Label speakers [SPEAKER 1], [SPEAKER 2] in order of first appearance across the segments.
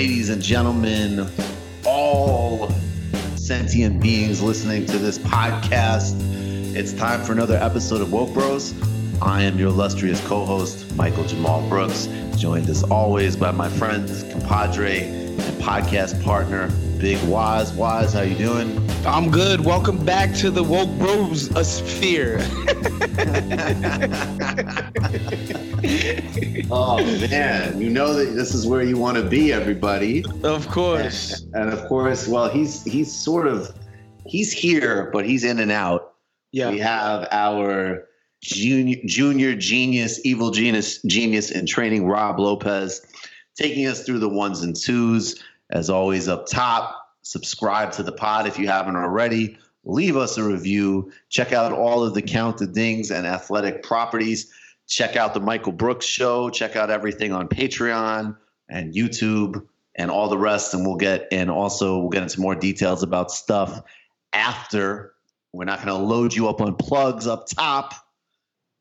[SPEAKER 1] Ladies and gentlemen, all sentient beings listening to this podcast. It's time for another episode of Woke Bros. I am your illustrious co-host, Michael Jamal Brooks, joined as always by my friend, compadre, and podcast partner, Big Wise. Wise, how you doing?
[SPEAKER 2] I'm good. Welcome back to the woke bros sphere.
[SPEAKER 1] oh man, you know that this is where you want to be, everybody.
[SPEAKER 2] Of course.
[SPEAKER 1] And of course, well, he's he's sort of he's here, but he's in and out.
[SPEAKER 2] Yeah.
[SPEAKER 1] We have our junior junior genius, evil genius, genius in training, Rob Lopez, taking us through the ones and twos. As always, up top, subscribe to the pod if you haven't already. Leave us a review. Check out all of the counted dings and athletic properties. Check out the Michael Brooks show. Check out everything on Patreon and YouTube and all the rest. And we'll get and also we'll get into more details about stuff after. We're not going to load you up on plugs up top,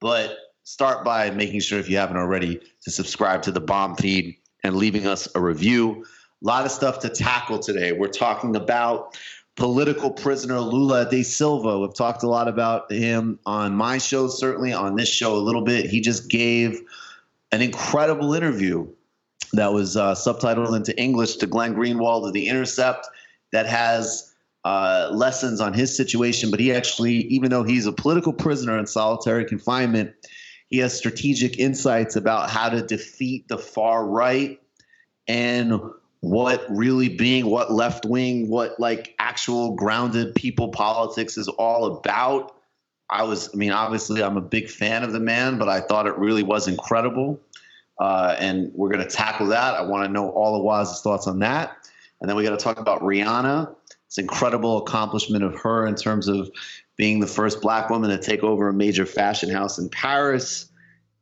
[SPEAKER 1] but start by making sure if you haven't already to subscribe to the bomb feed and leaving us a review. A lot of stuff to tackle today. We're talking about political prisoner Lula da Silva. We've talked a lot about him on my show, certainly on this show a little bit. He just gave an incredible interview that was uh, subtitled into English to Glenn Greenwald of The Intercept that has uh, lessons on his situation. But he actually, even though he's a political prisoner in solitary confinement, he has strategic insights about how to defeat the far right and what really being what left wing, what like actual grounded people politics is all about. I was, I mean, obviously, I'm a big fan of the man, but I thought it really was incredible. Uh, and we're going to tackle that. I want to know all of Waz's thoughts on that. And then we got to talk about Rihanna. It's incredible accomplishment of her in terms of being the first black woman to take over a major fashion house in Paris.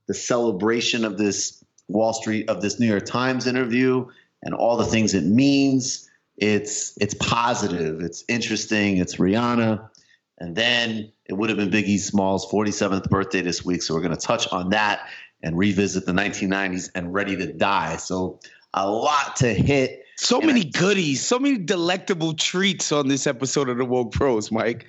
[SPEAKER 1] The celebration of this Wall Street, of this New York Times interview, and all the things it means. It's it's positive. It's interesting. It's Rihanna. And then it would have been Biggie Small's 47th birthday this week. So we're going to touch on that and revisit the 1990s and Ready to Die. So a lot to hit.
[SPEAKER 2] So many
[SPEAKER 1] I-
[SPEAKER 2] goodies, so many delectable treats on this episode of the Woke Bros, Mike.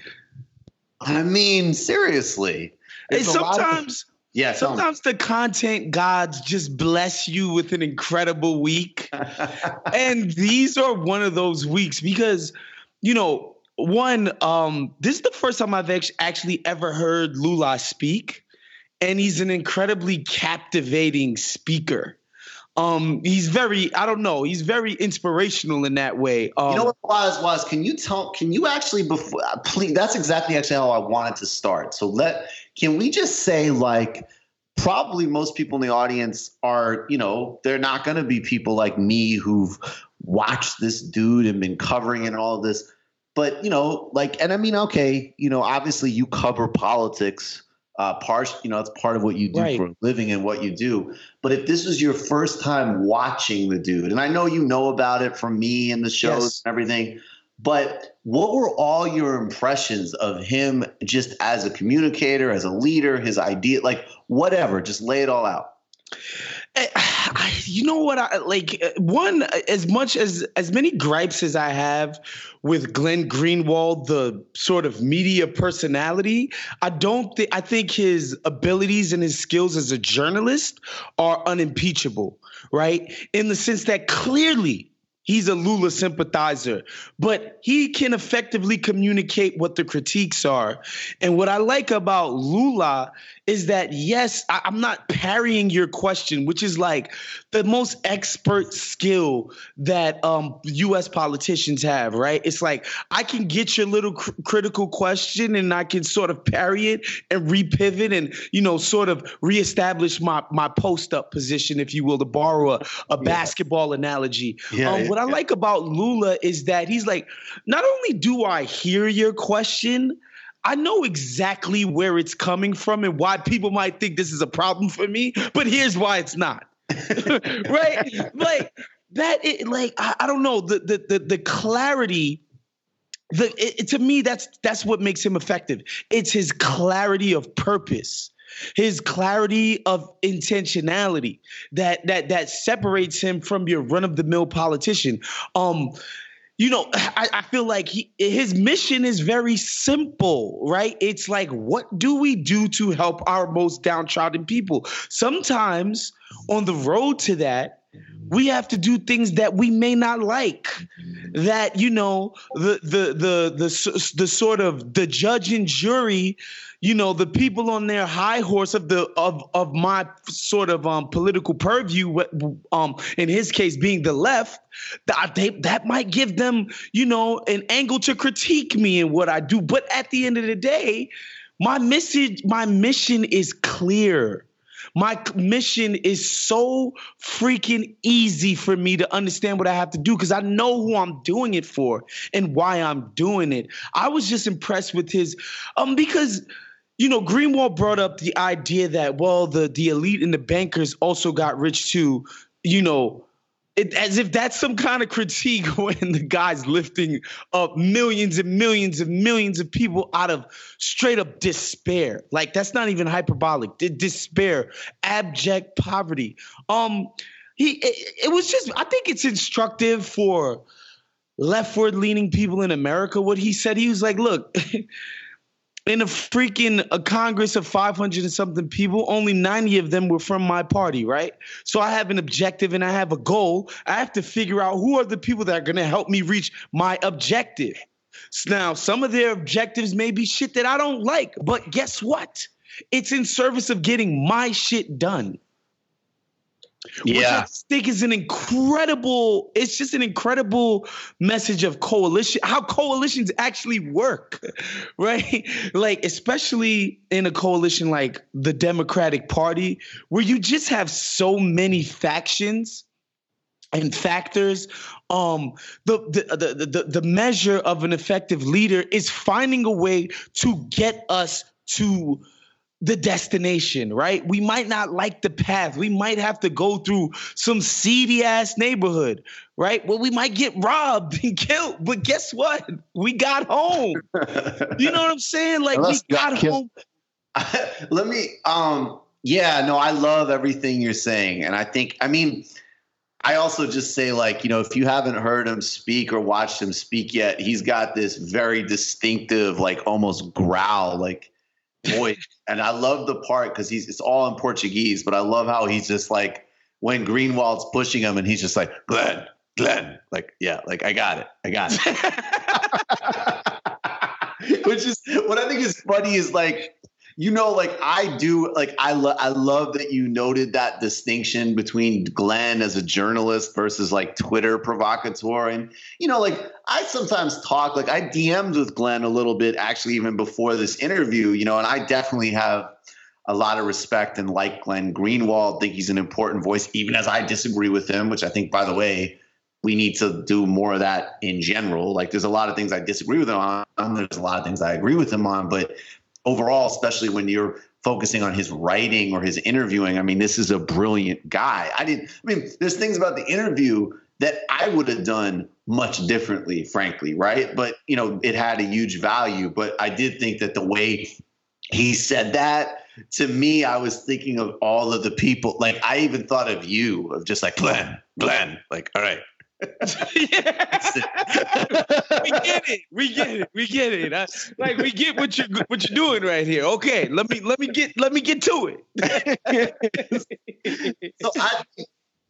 [SPEAKER 1] I mean, seriously.
[SPEAKER 2] And
[SPEAKER 1] a lot of-
[SPEAKER 2] sometimes,
[SPEAKER 1] yeah,
[SPEAKER 2] sometimes the content gods just bless you with an incredible week. and these are one of those weeks because, you know, one, um, this is the first time I've actually ever heard Lula speak, and he's an incredibly captivating speaker. Um, he's very, I don't know, he's very inspirational in that way. Um,
[SPEAKER 1] You know what was was? Can you tell? Can you actually before? Please, that's exactly actually how I wanted to start. So let can we just say like probably most people in the audience are you know they're not going to be people like me who've watched this dude and been covering and all of this. but you know, like, and I mean, okay, you know, obviously you cover politics. Uh, part, you know, it's part of what you do
[SPEAKER 2] Right.
[SPEAKER 1] for a living and what you do. But if this was your first time watching the dude, and I know you know about it from me and the shows
[SPEAKER 2] Yes.
[SPEAKER 1] and everything, but what were all your impressions of him just as a communicator, as a leader, his idea, like whatever? Just lay it all out.
[SPEAKER 2] I, I- you know what I like uh, one as much as as many gripes as I have with Glenn Greenwald the sort of media personality I don't think I think his abilities and his skills as a journalist are unimpeachable right in the sense that clearly He's a Lula sympathizer, but he can effectively communicate what the critiques are. And what I like about Lula is that, yes, I, I'm not parrying your question, which is like the most expert skill that um, US politicians have, right? It's like I can get your little cr- critical question and I can sort of parry it and repivot and, you know, sort of reestablish my, my post up position, if you will, to borrow a, a basketball analogy.
[SPEAKER 1] Yeah,
[SPEAKER 2] um,
[SPEAKER 1] yeah,
[SPEAKER 2] what I
[SPEAKER 1] yeah.
[SPEAKER 2] like about Lula is that he's like, not only do I hear your question, I know exactly where it's coming from and why people might think this is a problem for me, but here's why it's not. right? Like that it, like I, I don't know, the the the, the clarity the it, it- to me that's that's what makes him effective. It's his clarity of purpose. His clarity of intentionality that that that separates him from your run of the mill politician. Um, you know, I, I feel like he, his mission is very simple, right? It's like, what do we do to help our most downtrodden people? Sometimes on the road to that, we have to do things that we may not like. That you know, the the the the the sort of the judge and jury, you know, the people on their high horse of the of of my sort of um political purview, um in his case being the left, that they that might give them you know an angle to critique me and what I do. But at the end of the day, my message, my mission is clear. My mission is so freaking easy for me to understand what I have to do because I know who I'm doing it for and why I'm doing it. I was just impressed with his um because you know Greenwald brought up the idea that well the the elite and the bankers also got rich too, you know, it, as if that's some kind of critique when the guy's lifting up millions and millions and millions of people out of straight up despair. Like that's not even hyperbolic. D- despair, abject poverty. Um, he it, it was just. I think it's instructive for leftward leaning people in America. What he said, he was like, look. in a freaking a Congress of 500 and something people, only 90 of them were from my party, right? So I have an objective and I have a goal. I have to figure out who are the people that are going to help me reach my objective. Now, some of their objectives may be shit that I don't like, but guess what? It's in service of getting my shit done which I
[SPEAKER 1] Yeah.
[SPEAKER 2] think is an incredible. It's just an incredible message of coalition. How coalitions actually work, right? Like especially in a coalition like the Democratic Party, where you just have so many factions and factors. Um, the, the the the the measure of an effective leader is finding a way to get us to the destination, right? We might not like the path. We might have to go through some seedy ass neighborhood, right? Well, we might get robbed and killed, but guess what? We got home. You know what I'm saying? Like
[SPEAKER 1] Unless
[SPEAKER 2] we
[SPEAKER 1] got
[SPEAKER 2] got home.
[SPEAKER 1] Let me um yeah, no, I love everything you're saying. And I think I mean I also just say like, you know, if you haven't heard him speak or watched him speak yet, he's got this very distinctive like almost growl like voice. and I love the part cuz he's it's all in Portuguese, but I love how he's just like when Greenwald's pushing him and he's just like, "Glenn, Glenn." Like, yeah, like I got it. I got it. Which is what I think is funny is like you know, like I do, like I love, I love that you noted that distinction between Glenn as a journalist versus like Twitter provocateur, and you know, like I sometimes talk, like I DM'd with Glenn a little bit actually even before this interview, you know, and I definitely have a lot of respect and like Glenn Greenwald, think he's an important voice, even as I disagree with him, which I think, by the way, we need to do more of that in general. Like there's a lot of things I disagree with him on. There's a lot of things I agree with him on, but overall, especially when you're focusing on his writing or his interviewing, I mean, this is a brilliant guy. I didn't. I mean, there's things about the interview that I would have done much differently, frankly, right? But you know, it had a huge value. But I did think that the way he said that to me, I was thinking of all of the people. Like I even thought of you, of just like Glenn, Glenn. Like, all right,
[SPEAKER 2] we get it. We get it. We get it. Uh, like we get what you what you're doing right here. Okay, let me let me get let me get to it.
[SPEAKER 1] so I,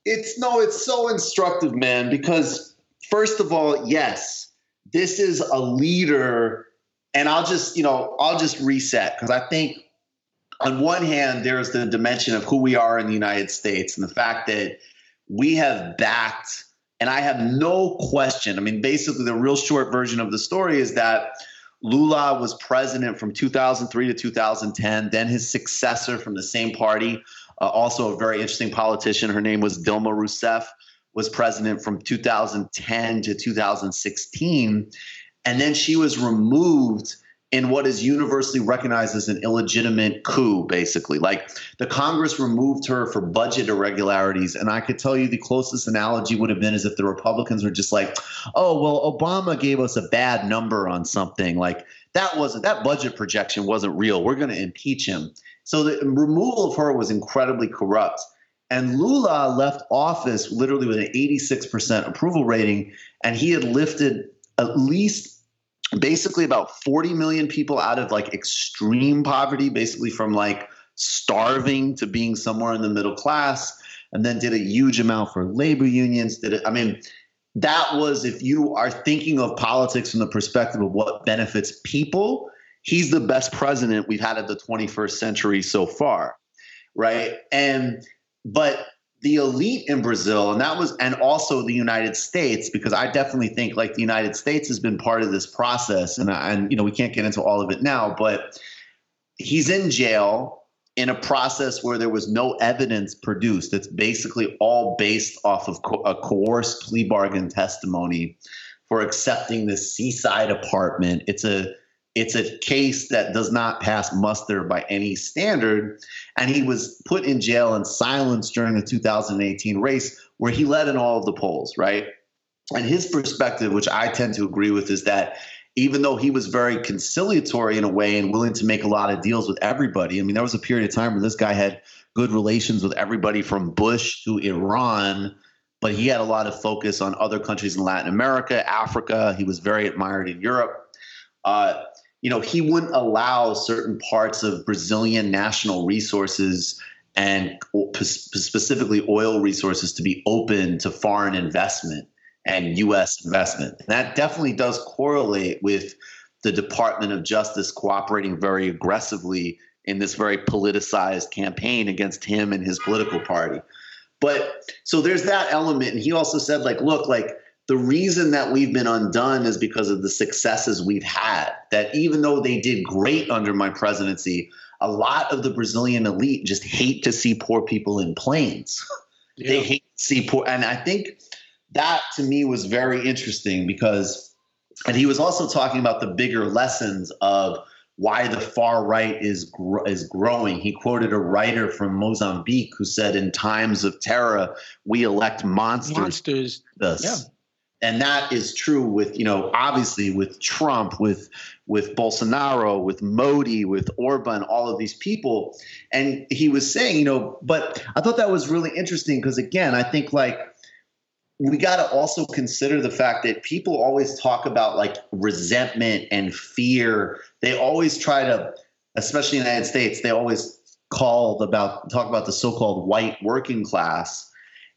[SPEAKER 1] it's no, it's so instructive, man. Because first of all, yes, this is a leader, and I'll just you know I'll just reset because I think on one hand there's the dimension of who we are in the United States and the fact that we have backed and I have no question. I mean, basically, the real short version of the story is that Lula was president from 2003 to 2010. Then his successor from the same party, uh, also a very interesting politician, her name was Dilma Rousseff, was president from 2010 to 2016. And then she was removed in what is universally recognized as an illegitimate coup, basically. Like the Congress removed her for budget irregularities. And I could tell you the closest analogy would have been as if the Republicans were just like, oh, well, Obama gave us a bad number on something. Like that wasn't, that budget projection wasn't real. We're going to impeach him. So the removal of her was incredibly corrupt. And Lula left office literally with an 86% approval rating. And he had lifted at least basically about 40 million people out of like extreme poverty, basically from like starving to being somewhere in the middle class, and then did a huge amount for labor unions. Did it? I mean, that was if you are thinking of politics from the perspective of what benefits people, he's the best president we've had of the 21st century so far, right? And but the elite in Brazil, and that was, and also the United States, because I definitely think like the United States has been part of this process, and and you know we can't get into all of it now, but he's in jail in a process where there was no evidence produced. It's basically all based off of co- a coerced plea bargain testimony for accepting this seaside apartment. It's a it's a case that does not pass muster by any standard. And he was put in jail and silenced during the 2018 race, where he led in all of the polls, right? And his perspective, which I tend to agree with, is that even though he was very conciliatory in a way and willing to make a lot of deals with everybody, I mean, there was a period of time where this guy had good relations with everybody from Bush to Iran but he had a lot of focus on other countries in Latin America, Africa. He was very admired in Europe. Uh, you know, he wouldn't allow certain parts of Brazilian national resources and specifically oil resources to be open to foreign investment and U.S. investment. And that definitely does correlate with the Department of Justice cooperating very aggressively in this very politicized campaign against him and his political party. But so there's that element. And he also said, like, look, like, the reason that we've been undone is because of the successes we've had. That even though they did great under my presidency, a lot of the Brazilian elite just hate to see poor people in planes. Yeah. They hate to see poor, and I think that to me was very interesting because, and he was also talking about the bigger lessons of why the far right is is growing. He quoted a writer from Mozambique who said, "In times of terror, we elect monsters."
[SPEAKER 2] Monsters.
[SPEAKER 1] Yeah and that is true with you know obviously with Trump, with with Bolsonaro, with Modi, with Orban, all of these people. And he was saying, you know, but I thought that was really interesting because again, I think like we got to also consider the fact that people always talk about like resentment and fear. They always try to, especially in the United States, they always call about talk about the so-called white working class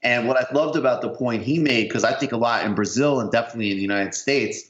[SPEAKER 1] and what I loved about the point he made, because I think a lot in Brazil and definitely in the United States,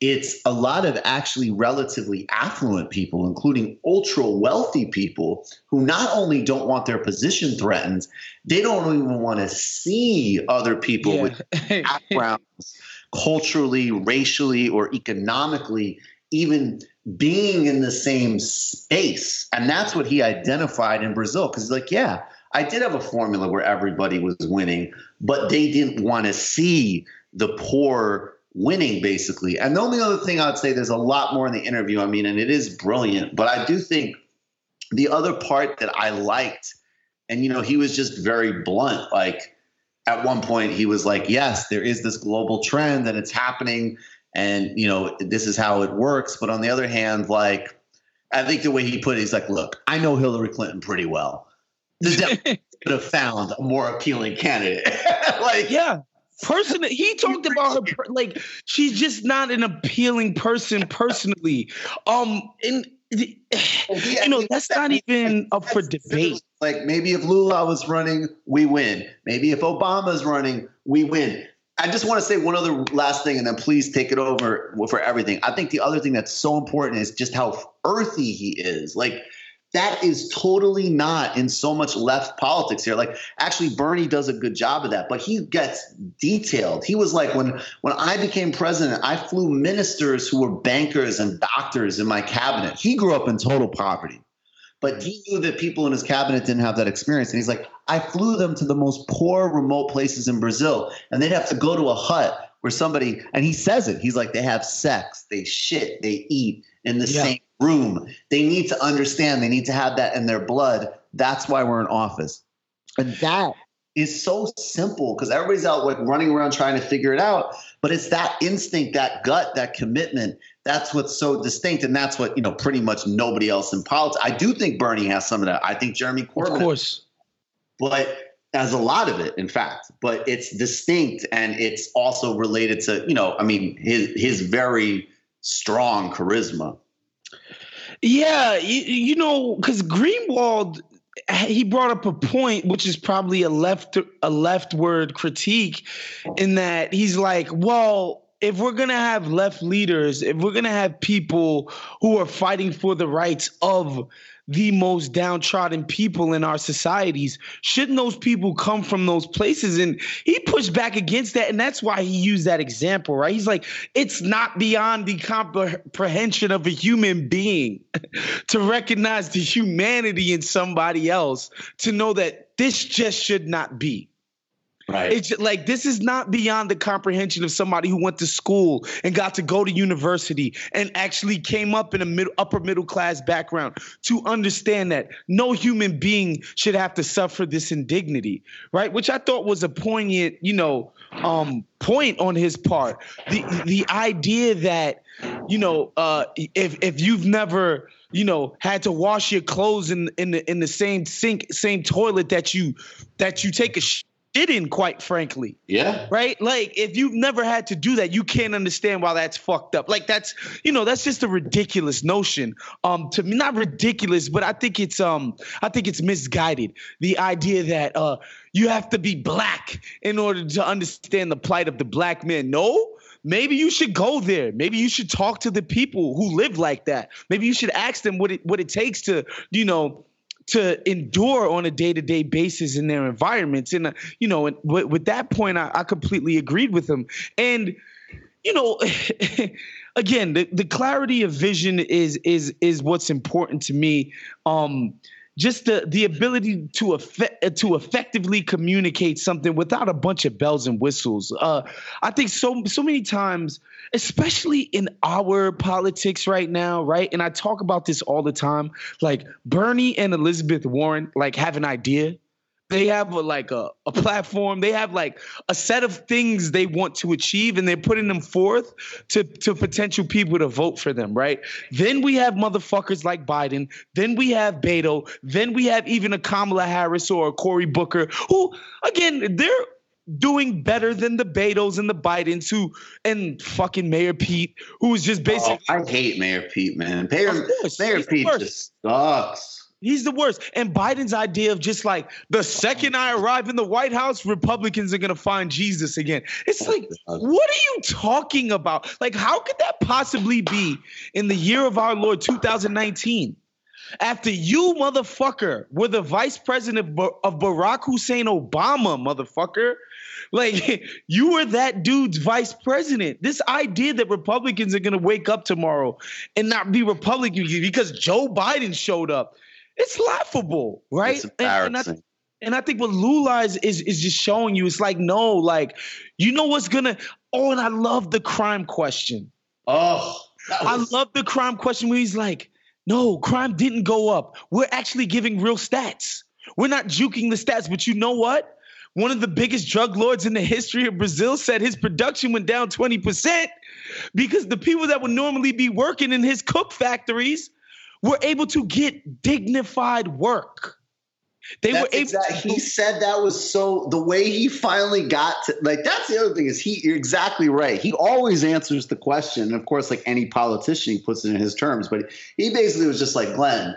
[SPEAKER 1] it's a lot of actually relatively affluent people, including ultra wealthy people, who not only don't want their position threatened, they don't even want to see other people yeah. with backgrounds, culturally, racially, or economically, even being in the same space. And that's what he identified in Brazil, because he's like, yeah, I did have a formula where everybody was winning, but they didn't want to see the poor winning basically. And the only other thing I'd say, there's a lot more in the interview. I mean, and it is brilliant, but I do think the other part that I liked, and you know, he was just very blunt. Like at one point, he was like, "Yes, there is this global trend, and it's happening, and you know, this is how it works." But on the other hand, like I think the way he put it, he's like, "Look, I know Hillary Clinton pretty well. The Democrats could have found a more appealing candidate." like,
[SPEAKER 2] yeah. Personally, he talked about her like she's just not an appealing person personally. Um, and you know that's not even up for debate.
[SPEAKER 1] Like maybe if Lula was running, we win. Maybe if Obama's running, we win. I just want to say one other last thing, and then please take it over for everything. I think the other thing that's so important is just how earthy he is. Like that is totally not in so much left politics here. Like actually Bernie does a good job of that, but he gets detailed. He was like when when I became president, I flew ministers who were bankers and doctors in my cabinet. He grew up in total poverty. But he knew that people in his cabinet didn't have that experience. And he's like, I flew them to the most poor, remote places in Brazil, and they'd have to go to a hut where somebody, and he says it, he's like, they have sex, they shit, they eat in the yeah. same room. They need to understand, they need to have that in their blood. That's why we're in office. And that is so simple because everybody's out like running around trying to figure it out. But it's that instinct, that gut, that commitment. That's what's so distinct, and that's what you know. Pretty much nobody else in politics. I do think Bernie has some of that. I think Jeremy Corbyn,
[SPEAKER 2] of course,
[SPEAKER 1] but as a lot of it, in fact. But it's distinct, and it's also related to you know. I mean, his his very strong charisma.
[SPEAKER 2] Yeah, you, you know, because Greenwald he brought up a point which is probably a left a leftward critique in that he's like well if we're going to have left leaders if we're going to have people who are fighting for the rights of the most downtrodden people in our societies. Shouldn't those people come from those places? And he pushed back against that. And that's why he used that example, right? He's like, it's not beyond the comprehension of a human being to recognize the humanity in somebody else, to know that this just should not be.
[SPEAKER 1] Right.
[SPEAKER 2] It's like this is not beyond the comprehension of somebody who went to school and got to go to university and actually came up in a middle upper middle class background to understand that no human being should have to suffer this indignity, right? Which I thought was a poignant, you know, um, point on his part. The the idea that, you know, uh, if if you've never you know had to wash your clothes in in the in the same sink same toilet that you that you take a sh- in, quite frankly.
[SPEAKER 1] Yeah.
[SPEAKER 2] Right? Like, if you've never had to do that, you can't understand why that's fucked up. Like, that's, you know, that's just a ridiculous notion. Um, to me, not ridiculous, but I think it's um, I think it's misguided. The idea that uh you have to be black in order to understand the plight of the black man. No, maybe you should go there. Maybe you should talk to the people who live like that. Maybe you should ask them what it what it takes to, you know, to endure on a day-to-day basis in their environments. And uh, you know and with, with that point I, I completely agreed with him and you know again the, the clarity of vision is is is what's important to me. Um just the the ability to effect, to effectively communicate something without a bunch of bells and whistles. Uh, I think so so many times, especially in our politics right now, right? And I talk about this all the time. Like Bernie and Elizabeth Warren, like have an idea they have a, like a, a platform they have like a set of things they want to achieve and they're putting them forth to, to potential people to vote for them right then we have motherfuckers like biden then we have beto then we have even a kamala harris or a cory booker who again they're doing better than the Betos and the Bidens who and fucking Mayor Pete, who is just oh, basically.
[SPEAKER 1] Oh, I hate Mayor Pete, man. Mayor, Mayor Pete just sucks.
[SPEAKER 2] He's the worst. And Biden's idea of just like the second I arrive in the White House, Republicans are going to find Jesus again. It's like, what are you talking about? Like, how could that possibly be in the year of our Lord 2019? After you, motherfucker, were the vice president of Barack Hussein Obama, motherfucker. Like, you were that dude's vice president. This idea that Republicans are going to wake up tomorrow and not be Republican because Joe Biden showed up it's laughable, right?
[SPEAKER 1] It's embarrassing.
[SPEAKER 2] And, and And I think what Lula is, is is just showing you, it's like, no, like, you know what's gonna oh, and I love the crime question.
[SPEAKER 1] Oh,
[SPEAKER 2] was- I love the crime question where he's like, no, crime didn't go up. We're actually giving real stats. We're not juking the stats, but you know what? One of the biggest drug lords in the history of Brazil said his production went down 20% because the people that would normally be working in his cook factories were able to get dignified work. They
[SPEAKER 1] that's
[SPEAKER 2] were able
[SPEAKER 1] exact,
[SPEAKER 2] to,
[SPEAKER 1] he said that was so the way he finally got to like that's the other thing is he you're exactly right. He always answers the question. And of course, like any politician, he puts it in his terms, but he basically was just like, Glenn,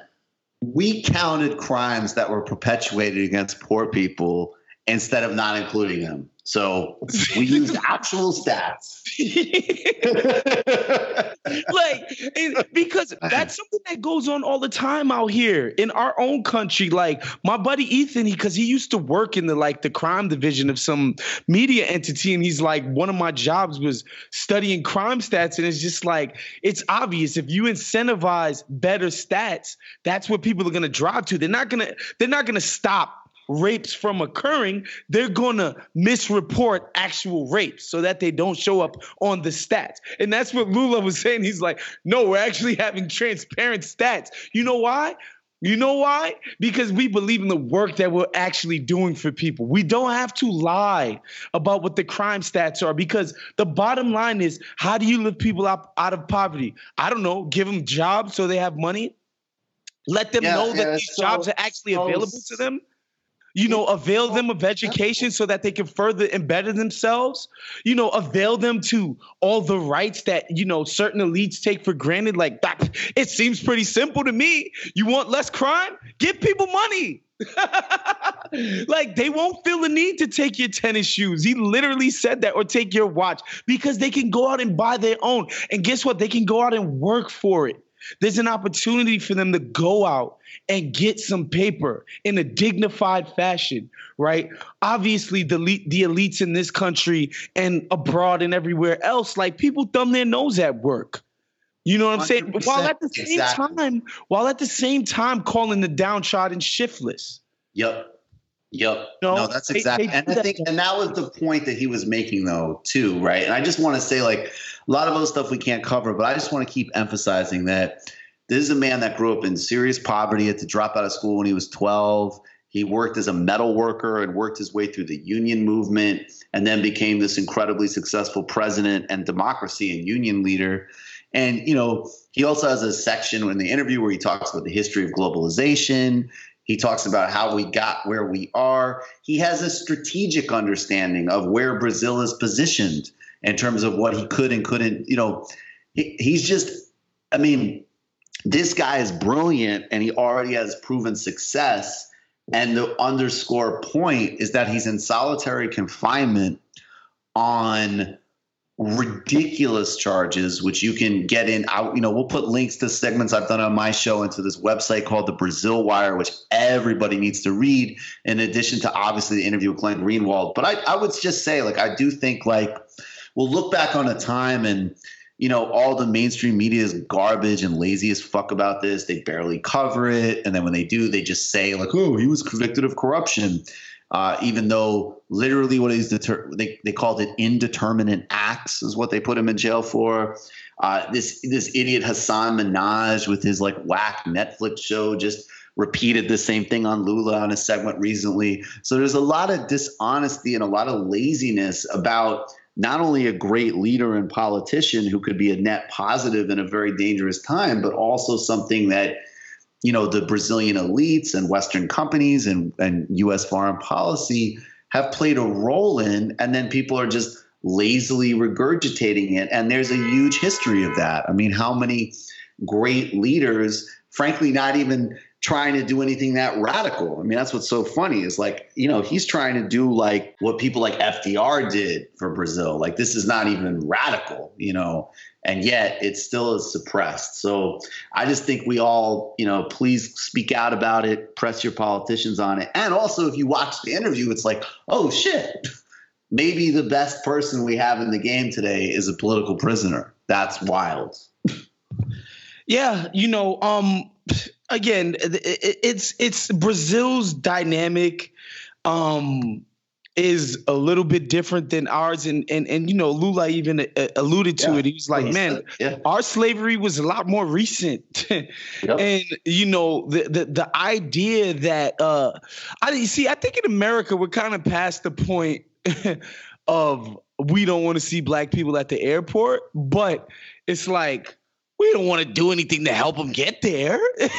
[SPEAKER 1] we counted crimes that were perpetuated against poor people instead of not including them. So we used actual stats.
[SPEAKER 2] like because that's something that goes on all the time out here in our own country. Like my buddy Ethan, because he, he used to work in the like the crime division of some media entity, and he's like, one of my jobs was studying crime stats, and it's just like it's obvious if you incentivize better stats, that's what people are gonna drive to. They're not gonna they're not gonna stop rapes from occurring, they're going to misreport actual rapes so that they don't show up on the stats. And that's what Lula was saying. He's like, no, we're actually having transparent stats. You know why? You know why? Because we believe in the work that we're actually doing for people. We don't have to lie about what the crime stats are because the bottom line is how do you lift people up out of poverty? I don't know, give them jobs so they have money. Let them yeah, know that these so, jobs are actually so, available to them you know, avail them of education so that they can further embedded themselves, you know, avail them to all the rights that, you know, certain elites take for granted. Like that, it seems pretty simple to me. You want less crime? Give people money. like they won't feel the need to take your tennis shoes. He literally said that, or take your watch because they can go out and buy their own. And guess what? They can go out and work for it. There's an opportunity for them to go out and get some paper in a dignified fashion, right? Obviously, the the elites in this country and abroad and everywhere else, like people thumb their nose at work. You know what I'm saying? While at the same exactly. time, while at the same time calling the downtrodden shiftless.
[SPEAKER 1] Yep. Yep. No, no that's exactly. and I think, and that was the point that he was making, though, too, right? And I just want to say, like, a lot of other stuff we can't cover, but I just want to keep emphasizing that this is a man that grew up in serious poverty, had to drop out of school when he was 12. He worked as a metal worker and worked his way through the union movement and then became this incredibly successful president and democracy and union leader. And, you know, he also has a section in the interview where he talks about the history of globalization. He talks about how we got where we are. He has a strategic understanding of where Brazil is positioned in terms of what he could and couldn't. You know, he, he's just, I mean, this guy is brilliant and he already has proven success. And the underscore point is that he's in solitary confinement on ridiculous charges, which you can get in out. You know, we'll put links to segments I've done on my show into this website called the Brazil Wire, which everybody needs to read, in addition to obviously the interview with Glenn Greenwald. But I, I would just say, like, I do think like we'll look back on a time and you know, all the mainstream media is garbage and lazy as fuck about this. They barely cover it. And then when they do, they just say, like, oh, he was convicted of corruption. Uh, even though literally what deter- they, they called it indeterminate acts is what they put him in jail for. Uh, this this idiot Hasan Minhaj with his like whack Netflix show just repeated the same thing on Lula on a segment recently. So there's a lot of dishonesty and a lot of laziness about not only a great leader and politician who could be a net positive in a very dangerous time, but also something that you know the Brazilian elites and Western companies and, and U.S. foreign policy have played a role in, and then people are just lazily regurgitating it. And there's a huge history of that. I mean, how many great leaders, frankly, not even trying to do anything that radical. I mean, that's what's so funny is like, you know, he's trying to do like what people like FDR did for Brazil. Like, this is not even radical, you know, and yet it still is suppressed. So I just think we all, you know, please speak out about it, press your politicians on it. And also, if you watch the interview, it's like, oh shit, maybe the best person we have in the game today is a political prisoner. That's wild.
[SPEAKER 2] Yeah, you know, um, again, it's it's Brazil's dynamic. Um, is a little bit different than ours. And and and you know, Lula even uh, alluded to yeah. it. He was like, "Man, yeah. our slavery was a lot more recent." yep. And you know, the, the the idea that uh, I see, I think in America we're kind of past the point of we don't want to see black people at the airport, but it's like we don't want to do anything to help them get there. like,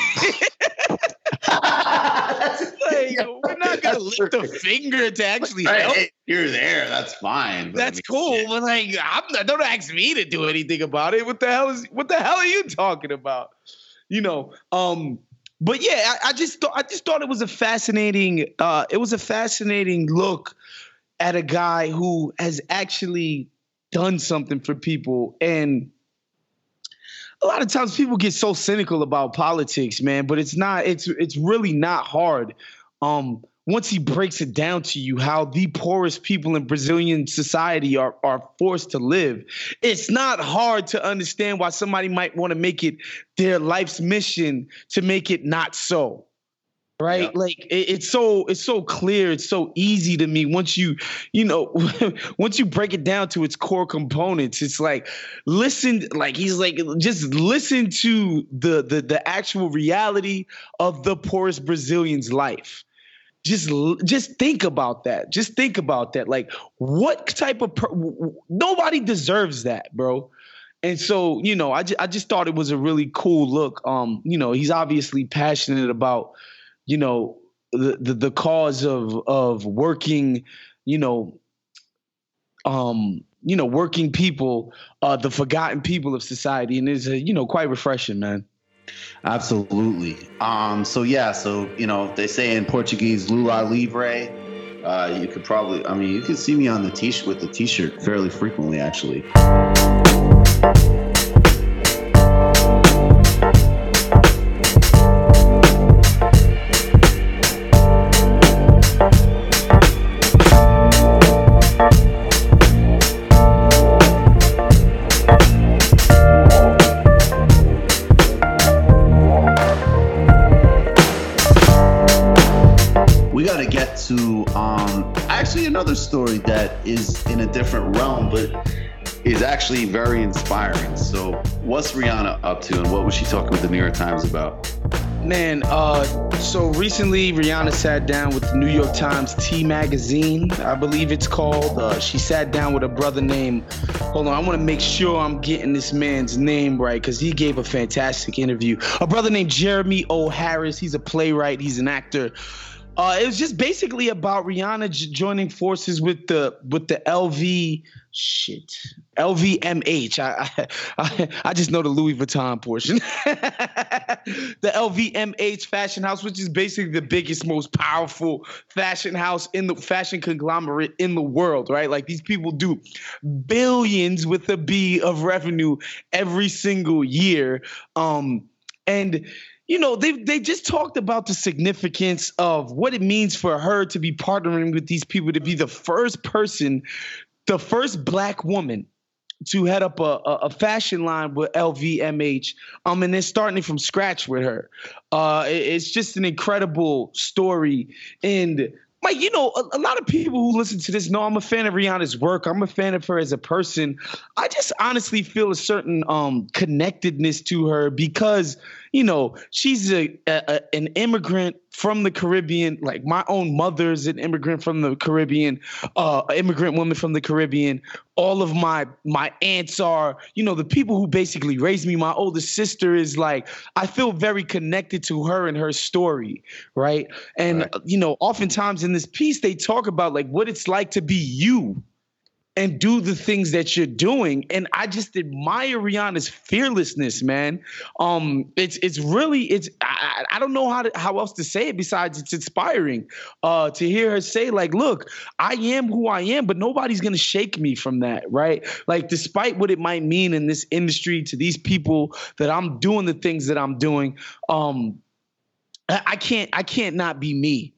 [SPEAKER 2] we're not gonna lift a finger to actually right. help. Hey,
[SPEAKER 1] you're there. That's fine.
[SPEAKER 2] That's I mean, cool. But like, I'm not, don't ask me to do anything about it. What the hell is? What the hell are you talking about? You know. Um. But yeah, I, I just thought I just thought it was a fascinating. Uh, it was a fascinating look at a guy who has actually done something for people and a lot of times people get so cynical about politics, man, but it's not it's it's really not hard. Um once he breaks it down to you how the poorest people in Brazilian society are are forced to live, it's not hard to understand why somebody might want to make it their life's mission to make it not so right? Yeah. like it, it's so it's so clear it's so easy to me once you you know once you break it down to its core components it's like listen like he's like just listen to the the the actual reality of the poorest brazilian's life. Just just think about that just think about that. Like what type of per- nobody deserves that bro. And so you know I, just, I just thought it was a really cool look. Um you know he's obviously passionate about you know the, the the, cause of of working you know um you know working people uh the forgotten people of society. And it's you know quite refreshing man.
[SPEAKER 1] Absolutely. Um so yeah so you know they say in portuguese lula livre. Uh you could probably i mean you can see me on the t-shirt with the t-shirt fairly frequently actually another story that is in a different realm, but is actually very inspiring. So, what's Rihanna up to, and what was she talking with the New York Times about?
[SPEAKER 2] Man, uh, so recently Rihanna sat down with the New York Times T Magazine, I believe it's called. Uh, she sat down with a brother named, hold on, I want to make sure I'm getting this man's name right because he gave a fantastic interview. A brother named Jeremy O. Harris. He's a playwright, he's an actor. Uh, it was just basically about Rihanna j- joining forces with the with the LV shit LVMH. I I, I just know the Louis Vuitton portion. the LVMH fashion house, which is basically the biggest, most powerful fashion house in the fashion conglomerate in the world, right? Like these people do billions with a B of revenue every single year. Um, and you know, they they just talked about the significance of what it means for her to be partnering with these people to be the first person, the first black woman to head up a, a, fashion line with LVMH. Um, and then starting from scratch with her. Uh, it, it's just an incredible story. And Mike, you know, a, a, lot of people who listen to this know I'm a fan of Rihanna's work. I'm a fan of her as a person. I just honestly feel a certain um, connectedness to her because you know, she's a, a, an immigrant from the Caribbean. Like my own mother's an immigrant from the Caribbean, uh, immigrant woman from the Caribbean. All of my my aunts are, you know, the people who basically raised me. My older sister is like, I feel very connected to her and her story, right? And right. you know, oftentimes in this piece they talk about like what it's like to be you and do the things that you're doing. And I just admire Rihanna's fearlessness, man. Um, it's it's really it's I, I don't know how to, how else to say it besides it's inspiring. Uh, to hear her say like, look, I am who I am, but nobody's gonna shake me from that, right? Like, despite what it might mean in this industry to these people that I'm doing the things that I'm doing, um, I can't I can't not be me.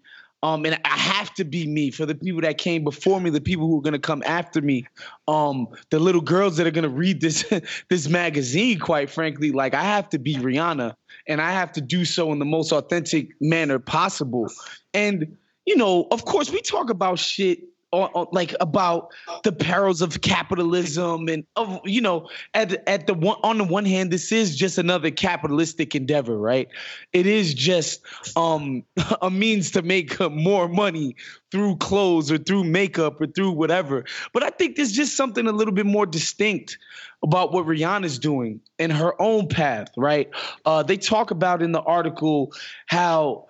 [SPEAKER 2] Um, and I have to be me for the people that came before me, the people who are gonna come after me, um, the little girls that are gonna read this this magazine. Quite frankly, like I have to be Rihanna, and I have to do so in the most authentic manner possible. And you know, of course, we talk about shit on, on, like about the perils of capitalism and of you know at at the one on the one hand this is just another capitalistic endeavor right? It is just um a means to make more money through clothes or through makeup or through whatever. But i think there's just something a little bit more distinct about what rihanna's doing in her own path right? Uh they talk about in the article how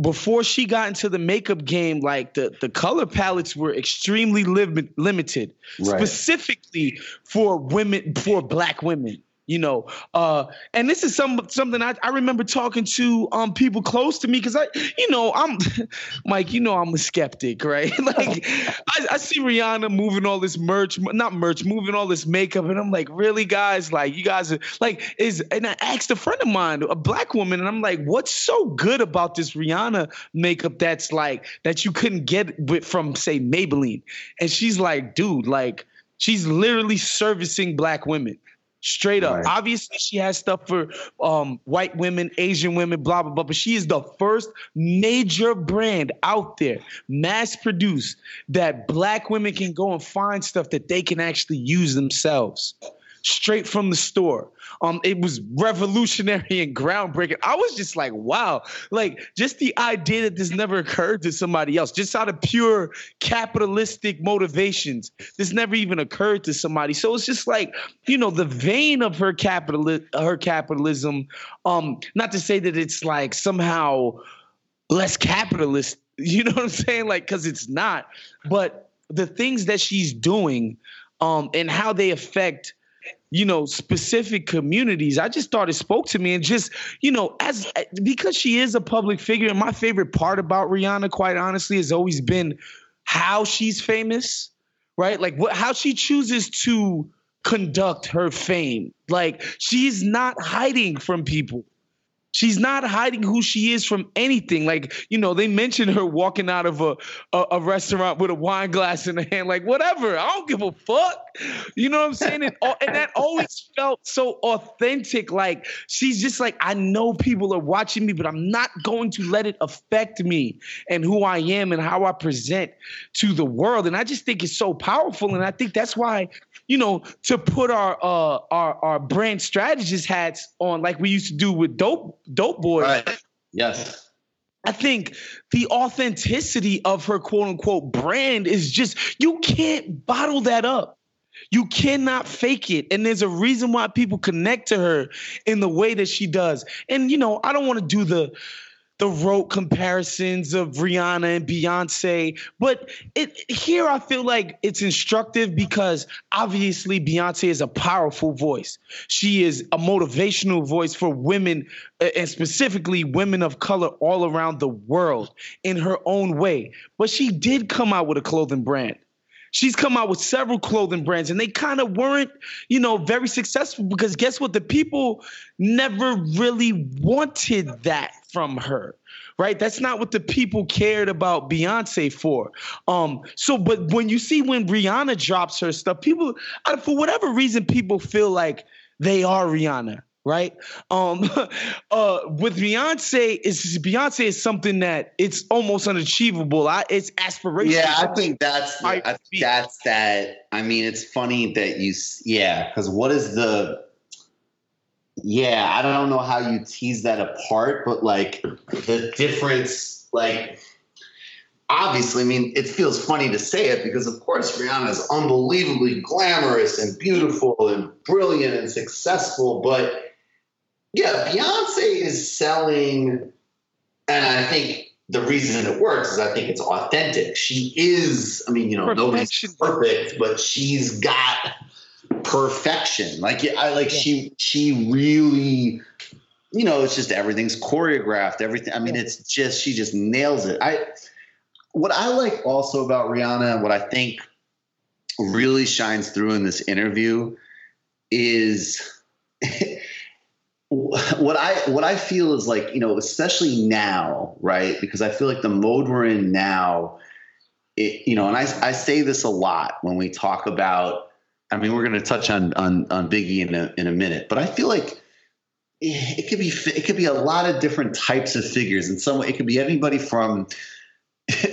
[SPEAKER 2] before she got into the makeup game, like the, the color palettes were extremely lim- limited, right. specifically for women, for black women you know uh and this is some something I, I remember talking to um people close to me because i you know i'm mike you know i'm a skeptic right? Like I, I, see rihanna moving all this merch not merch moving all this makeup and i'm like really guys? Like you guys are like is and i asked a friend of mine a black woman and i'm like what's so good about this rihanna makeup that's like that you couldn't get with from say maybelline? And she's like dude like she's literally servicing black women Straight up. Right. Obviously, she has stuff for um, white women, Asian women, blah, blah, blah. But she is the first major brand out there, mass produced, that black women can go and find stuff that they can actually use themselves straight from the store. Um, it was revolutionary and groundbreaking. I was just like, wow, like just the idea that this never occurred to somebody else, just out of pure capitalistic motivations, this never even occurred to somebody. So it's just like, you know, the vein of her capital, her capitalism. Um, not to say that it's like somehow less capitalist. You know what I'm saying? Like, because it's not. But the things that she's doing, um, and how they affect you know specific communities. I just thought it spoke to me and just you know as because she is a public figure and my favorite part about rihanna quite honestly has always been how she's famous right? Like what how she chooses to conduct her fame. Like she's not hiding from people She's not hiding who she is from anything. Like, you know, they mentioned her walking out of a, a, a restaurant with a wine glass in her hand, like, whatever. I don't give a fuck. You know what I'm saying? And, and that always felt so authentic. Like, she's just like, I know people are watching me, but I'm not going to let it affect me and who I am and how I present to the world. And I just think it's so powerful. And I think that's why you know, to put our uh our our brand strategist hats on like we used to do with dope dope boy.
[SPEAKER 1] Right. Yes.
[SPEAKER 2] I think the authenticity of her quote unquote brand is just you can't bottle that up. You cannot fake it. And there's a reason why people connect to her in the way that she does. And you know, I don't want to do the the rote comparisons of Rihanna and Beyonce. But it, here I feel like it's instructive because obviously Beyonce is a powerful voice. She is a motivational voice for women and specifically women of color all around the world in her own way. But she did come out with a clothing brand she's come out with several clothing brands and they kind of weren't, you know, very successful because guess what? The people never really wanted that from her. Right? That's not what the people cared about Beyonce for. Um, so but when you see when Rihanna drops her stuff, people for whatever reason, people feel like they are Rihanna right? Um, uh, with Beyonce, is Beyonce is something that it's almost unachievable. I, it's aspirational.
[SPEAKER 1] Yeah, I think that's I, I that's that. I mean, it's funny that you, yeah, because what is the? Yeah, I don't know how you tease that apart, but like the difference, like obviously, I mean, it feels funny to say it because, of course, Rihanna is unbelievably glamorous and beautiful and brilliant and successful, but yeah, Beyonce is selling, and I think the reason it works is I think it's authentic. She is, I mean, you know, perfection. nobody's perfect, but she's got perfection. Like I like yeah. she she really you know, it's just everything's choreographed, everything. I mean, it's just she just nails it. I what I like also about Rihanna, and what I think really shines through in this interview is what I what I feel is like you know, especially now, right? Because I feel like the mode we're in now, it, you know, and I I say this a lot when we talk about. I mean, we're going to touch on on on Biggie in a in a minute, but I feel like eh, it could be it could be a lot of different types of figures. In some way, it could be anybody from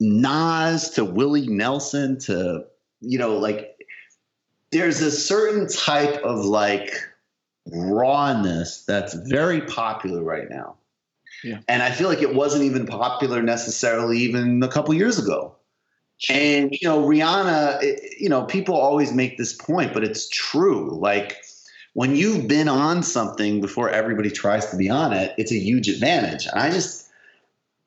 [SPEAKER 1] Nas to Willie Nelson to you know like there's a certain type of like rawness that's very popular right now.
[SPEAKER 2] Yeah.
[SPEAKER 1] And I feel like it wasn't even popular necessarily even a couple years ago. And you know, Rihanna, it, you know, people always make this point, but it's true. Like when you've been on something before everybody tries to be on it, it's a huge advantage. And I just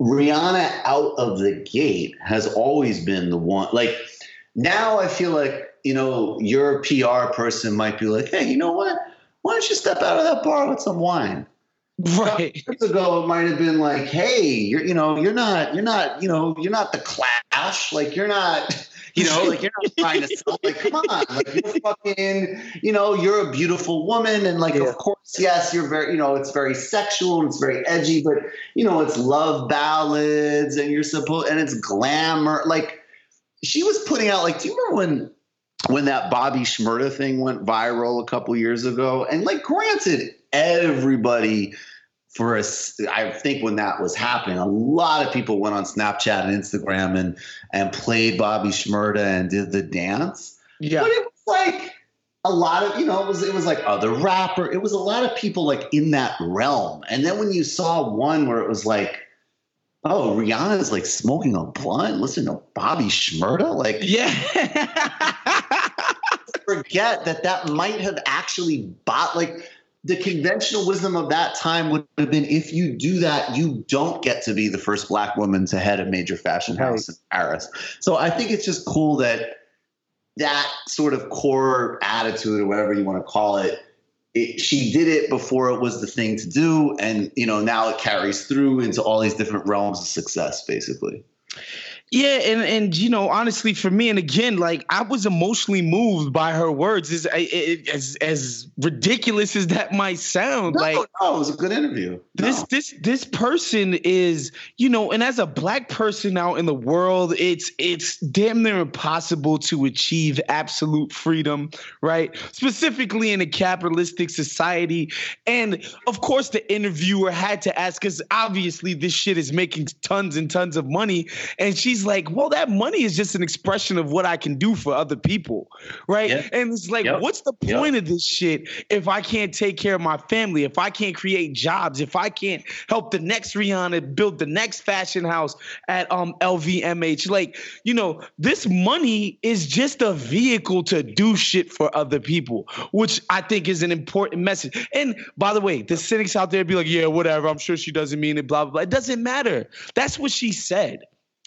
[SPEAKER 1] Rihanna out of the gate has always been the one. Like now, I feel like you know your PR person might be like, "Hey, you know what? Why don't you step out of that bar with some wine?"
[SPEAKER 2] Right.
[SPEAKER 1] Years ago, it might have been like, "Hey, you're you know you're not you're not you know you're not the Clash. Like you're not." You know, like you're not trying to sell. Like, come on, like you're fucking. You know, you're a beautiful woman, and like,
[SPEAKER 2] Yeah.
[SPEAKER 1] of course, yes, you're very. You know, it's very sexual and it's very edgy, but you know, it's love ballads, and you're supposed, and it's glamour. Like, she was putting out. Like, do you remember when? When that Bobby Shmurda thing went viral a couple years ago, and like, granted, everybody for us, I think when that was happening, a lot of people went on Snapchat and Instagram and and played Bobby Shmurda and did the dance.
[SPEAKER 2] Yeah.
[SPEAKER 1] But it was like a lot of, you know, it was it was like other rapper. It was a lot of people like in that realm. And then when you saw one where it was like, oh, Rihanna's like smoking a blunt, listen to Bobby Shmurda, like
[SPEAKER 2] Yeah.
[SPEAKER 1] forget that that might have actually bought like the conventional wisdom of that time would have been if you do that, you don't get to be the first black woman to head a major fashion house in Paris. So I think it's just cool that that sort of core attitude or whatever you want to call it, it she did it before it was the thing to do. And, you know, now it carries through into all these different realms of success, basically.
[SPEAKER 2] Yeah, and and you know, honestly, for me, and again, like I was emotionally moved by her words. As as as ridiculous as that might sound,
[SPEAKER 1] No,
[SPEAKER 2] like
[SPEAKER 1] no, it was a good interview.
[SPEAKER 2] this
[SPEAKER 1] No.
[SPEAKER 2] this this person is you know and as a black person out in the world it's it's damn near impossible to achieve absolute freedom right specifically in a capitalistic society and of course the interviewer had to ask because obviously this shit is making tons and tons of money and she's like well that money is just an expression of what i can do for other people right
[SPEAKER 1] Yeah.
[SPEAKER 2] and it's like
[SPEAKER 1] Yep.
[SPEAKER 2] what's the
[SPEAKER 1] Yep.
[SPEAKER 2] point of this shit if i can't take care of my family if i can't create jobs if i can't help the next rihanna build the next fashion house at um lvmh like you know this money is just a vehicle to do shit for other people which i think is an important message and by the way the cynics out there be like yeah whatever i'm sure she doesn't mean it blah blah blah it doesn't matter that's what she said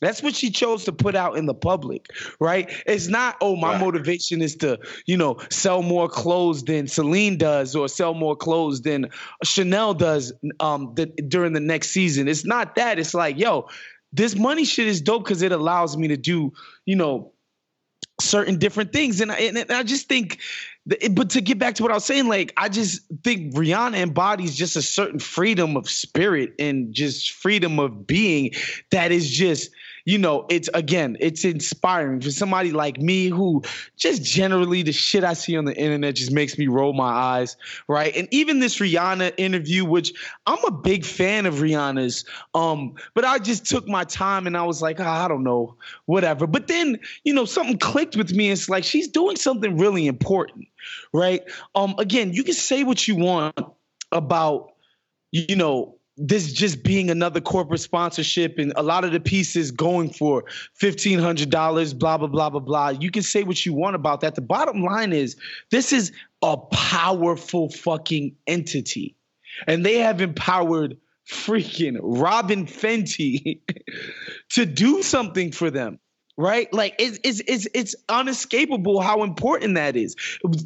[SPEAKER 2] that's what she chose to put out in the public, right? It's not, oh, my
[SPEAKER 1] Right.
[SPEAKER 2] motivation is to, you know, sell more clothes than Celine does or sell more clothes than Chanel does um, the, during the next season. It's not that. It's like, yo, this money shit is dope because it allows me to do, you know, certain different things. And I, and I just think, that- but to get back to what I was saying, like, I just think Rihanna embodies just a certain freedom of spirit and just freedom of being that is just, you know, it's again, it's inspiring for somebody like me who just generally the shit I see on the internet just makes me roll my eyes, right? And even this Rihanna interview, which I'm a big fan of Rihanna's, um, but I just took my time and I was like, "Ah, I don't know, whatever. But then, you know, something clicked with me. It's like she's doing something really important, right? Um, again, you can say what you want about, you know, this just being another corporate sponsorship and a lot of the pieces going for fifteen hundred dollars, blah blah blah blah blah. You can say what you want about that. The bottom line is this is a powerful fucking entity, and they have empowered freaking Robyn Fenty to do something for them. Right? Like it's, it's it's it's unescapable how important that is.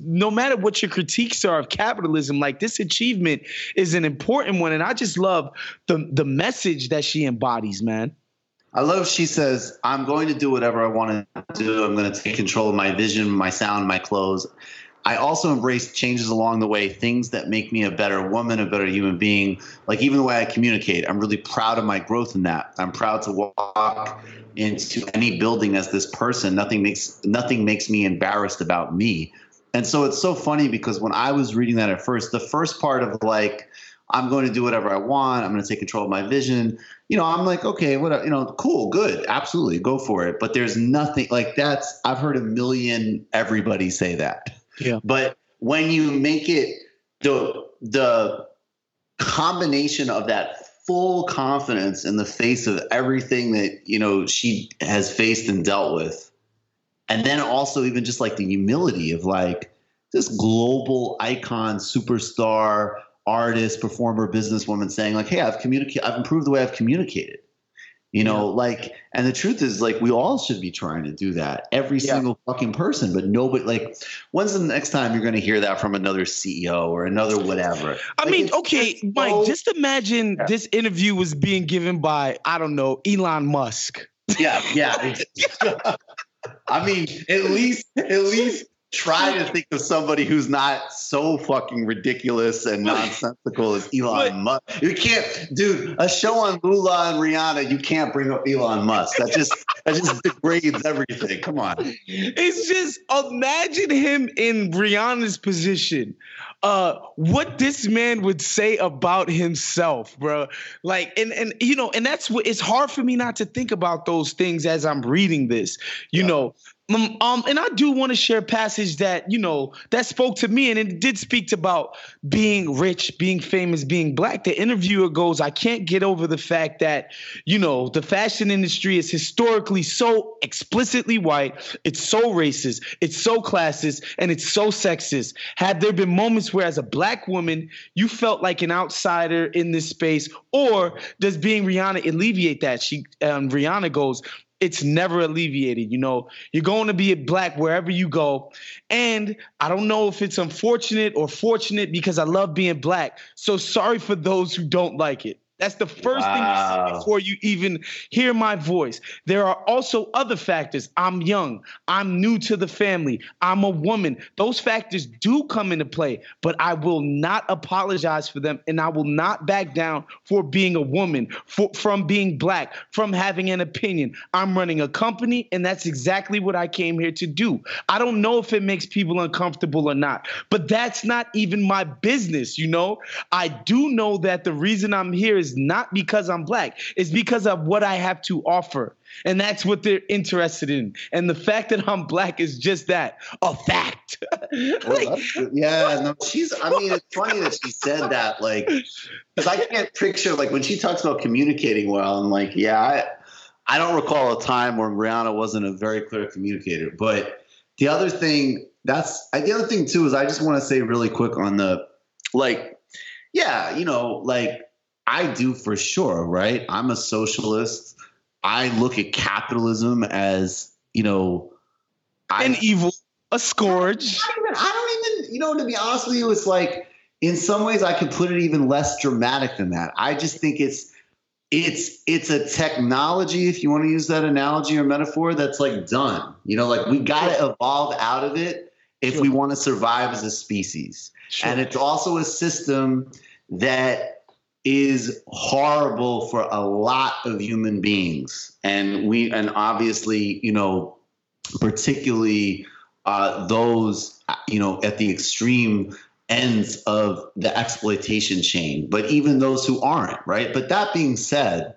[SPEAKER 2] No matter what your critiques are of capitalism, like this achievement is an important one. And I just love the the message that she embodies, man.
[SPEAKER 1] I love she says, I'm going to do whatever I want to do. I'm going to take control of my vision, my sound, my clothes. I also embrace changes along the way, things that make me a better woman, a better human being. Like even the way I communicate, I'm really proud of my growth in that. I'm proud to walk into any building as this person. Nothing makes nothing makes me embarrassed about me. And so it's so funny because when I was reading that at first, the first part of like, I'm going to do whatever I want. I'm going to take control of my vision. You know, I'm like, okay, what, you know, cool, good, absolutely, go for it. But there's nothing like that's. I've heard a million everybody say that.
[SPEAKER 2] Yeah.
[SPEAKER 1] But when you make it the the combination of that full confidence in the face of everything that you know she has faced and dealt with, and then also even just like the humility of like this global icon, superstar, artist, performer, businesswoman saying like, "Hey, I've communicated. I've improved the way I've communicated." You know, yeah. like, and the truth is, like, we all should be trying to do that. Every yeah. single fucking person, but nobody. Like, when's the next time you're going to hear that from another CEO or another whatever?
[SPEAKER 2] I
[SPEAKER 1] like,
[SPEAKER 2] mean, okay, Mike, just imagine yeah. this interview was being given by I don't know Elon Musk.
[SPEAKER 1] Yeah, yeah. I mean, at least, at least try to think of somebody who's not so fucking ridiculous and nonsensical as Elon Musk. You can't, dude. A show on Lula and Rihanna, you can't bring up Elon Musk. That just that just degrades everything. Come on.
[SPEAKER 2] It's just imagine him in Rihanna's position. Uh, what this man would say about himself, bro. Like, and and you know, and that's what it's hard for me not to think about those things as I'm reading this. You yeah. know, um, um, and I do want to share a passage that you know that spoke to me, and it did speak about being rich, being famous, being black. The interviewer goes, "I can't get over the fact that you know the fashion industry is historically so explicitly white, it's so racist, it's so classist, and it's so sexist. Had there been moments where, as a black woman, you felt like an outsider in this space, or does being Rihanna alleviate that?" She um, Rihanna goes, it's never alleviated. You know, you're going to be a black wherever you go. And I don't know if it's unfortunate or fortunate because I love being black. So sorry for those who don't like it. That's the first wow. thing you see before you even hear my voice. There are also other factors. I'm young. I'm new to the family. I'm a woman. Those factors do come into play, but I will not apologize for them and I will not back down for being a woman, for, from being black, from having an opinion. I'm running a company and that's exactly what I came here to do. I don't know if it makes people uncomfortable or not, but that's not even my business, you know? I do know that the reason I'm here is is not because I'm black. It's because of what I have to offer. And that's what they're interested in. And the fact that I'm black is just that a fact.
[SPEAKER 1] like, well, yeah, no, she's, I mean, it's funny that she said that, like, because I can't picture, like, when she talks about communicating well, I'm like, yeah, I, I don't recall a time where Rihanna wasn't a very clear communicator. But the other thing, that's, the other thing too, is I just want to say really quick on the, like, yeah, you know, like, I do for sure, right? I'm a socialist. I look at capitalism as, you know,
[SPEAKER 2] an I, evil, a scourge.
[SPEAKER 1] I don't, even, I don't even, you know, to be honest with you, it's like in some ways I could put it even less dramatic than that. I just think it's it's it's a technology, if you want to use that analogy or metaphor, that's like done. You know, like we got to evolve out of it if sure. we want to survive as a species. Sure. And it's also a system that is horrible for a lot of human beings. And we and obviously you know particularly uh, those you know at the extreme ends of the exploitation chain but even those who aren't right? But that being said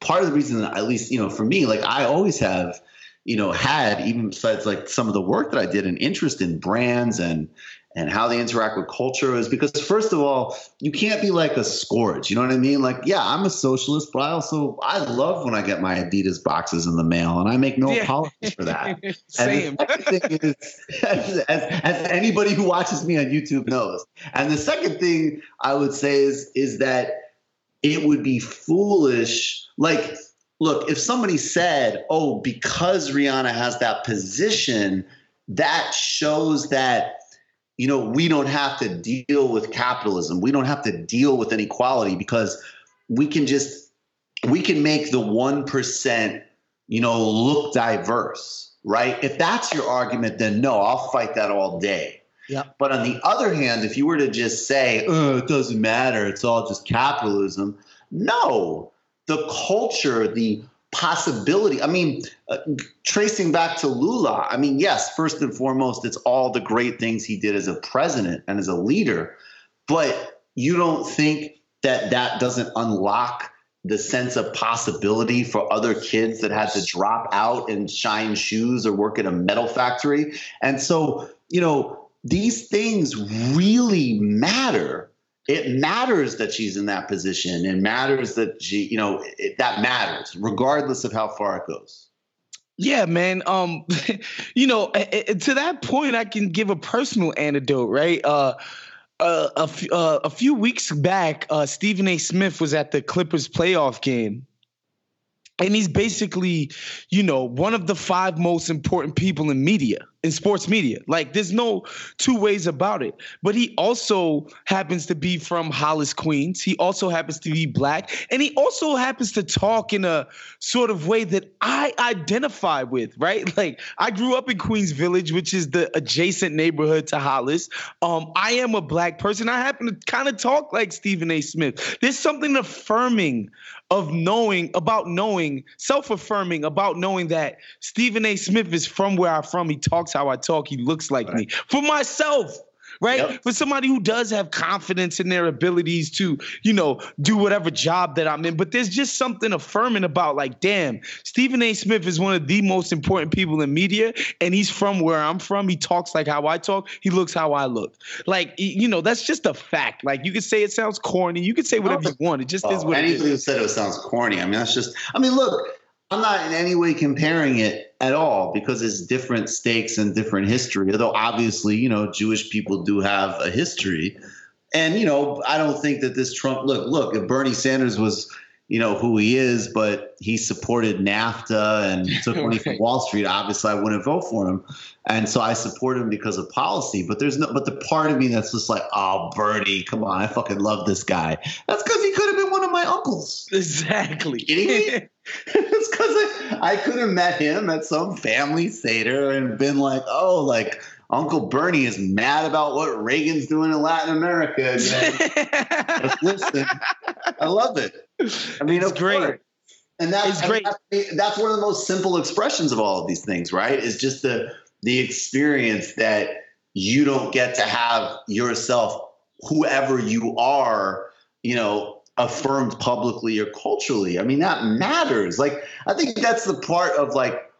[SPEAKER 1] part of the reason that at least you know for me like i always have you know had even besides like some of the work that i did an interest in brands and and how they interact with culture is because first of all you can't be like a scourge you know what i mean? Like yeah i'm a socialist but i also i love when i get my adidas boxes in the mail and i make no yeah. apologies for that.
[SPEAKER 2] Same.
[SPEAKER 1] is, as, as, anybody who watches me on youtube knows and the second thing i would say is is that it would be foolish like look if somebody said oh because rihanna has that position that shows that you know, we don't have to deal with capitalism. We don't have to deal with inequality because we can just we can make the 1%, you know, look diverse, right? If that's your argument then no, I'll fight that all day.
[SPEAKER 2] Yeah.
[SPEAKER 1] But on the other hand, if you were to just say, oh, it doesn't matter, it's all just capitalism, no. The culture, the possibility, I mean, uh, tracing back to Lula, I mean, yes, first and foremost, it's all the great things he did as a president and as a leader. But you don't think that that doesn't unlock the sense of possibility for other kids that had to drop out and shine shoes or work at a metal factory. And so, you know, these things really matter. It matters that she's in that position. It matters that she, you know, it, that matters regardless of how far it goes.
[SPEAKER 2] Yeah, man. Um, you know, to that point, I can give a personal anecdote, right? Uh, uh, a, f- uh, a few weeks back, uh, Stephen A. Smith was at the Clippers playoff game. And he's basically, you know, one of the five most important people in media in sports media. Like there's no two ways about it. But he also happens to be from Hollis, Queens. He also happens to be black. And he also happens to talk in a sort of way that I identify with, right? Like I grew up in Queens Village, which is the adjacent neighborhood to Hollis. Um, I am a black person. I happen to kind of talk like Stephen A. Smith. There's something affirming of knowing about knowing, self-affirming about knowing that Stephen A. Smith is from where I'm from. He talks how I talk. He looks like right. me. For myself, right? Yep. For somebody who does have confidence in their abilities to, you know, do whatever job that I'm in. But there's just something affirming about like, damn, Stephen A. Smith is one of the most important people in media, and he's from where I'm from. He talks like how I talk. He looks how I look. Like, you know, that's just a fact. Like you could say it sounds corny. You could say whatever oh. you want. It just oh, is what
[SPEAKER 1] anybody who said it sounds corny. I mean, that's just I mean, look, I'm not in any way comparing it at all because it's different stakes and different history. Although obviously, you know, Jewish people do have a history. And, you know, I don't think that this Trump look, look, if Bernie Sanders was, you know, who he is, but he supported NAFTA and took money from Wall Street, obviously I wouldn't vote for him. And so I support him because of policy. But there's no but the part of me that's just like, oh Bernie, come on, I fucking love this guy. That's because he could have been one of my uncles.
[SPEAKER 2] Exactly.
[SPEAKER 1] it's because I, I could have met him at some family Seder and been like, oh, like Uncle Bernie is mad about what Reagan's doing in Latin America. listen, I love it. I mean, it's great. Course. And that's great. That's, that's one of the most simple expressions of all of these things, right? Is just the the experience that you don't get to have yourself, whoever you are, you know, affirmed publicly or culturally. I mean, that matters. Like, I think that's the part of like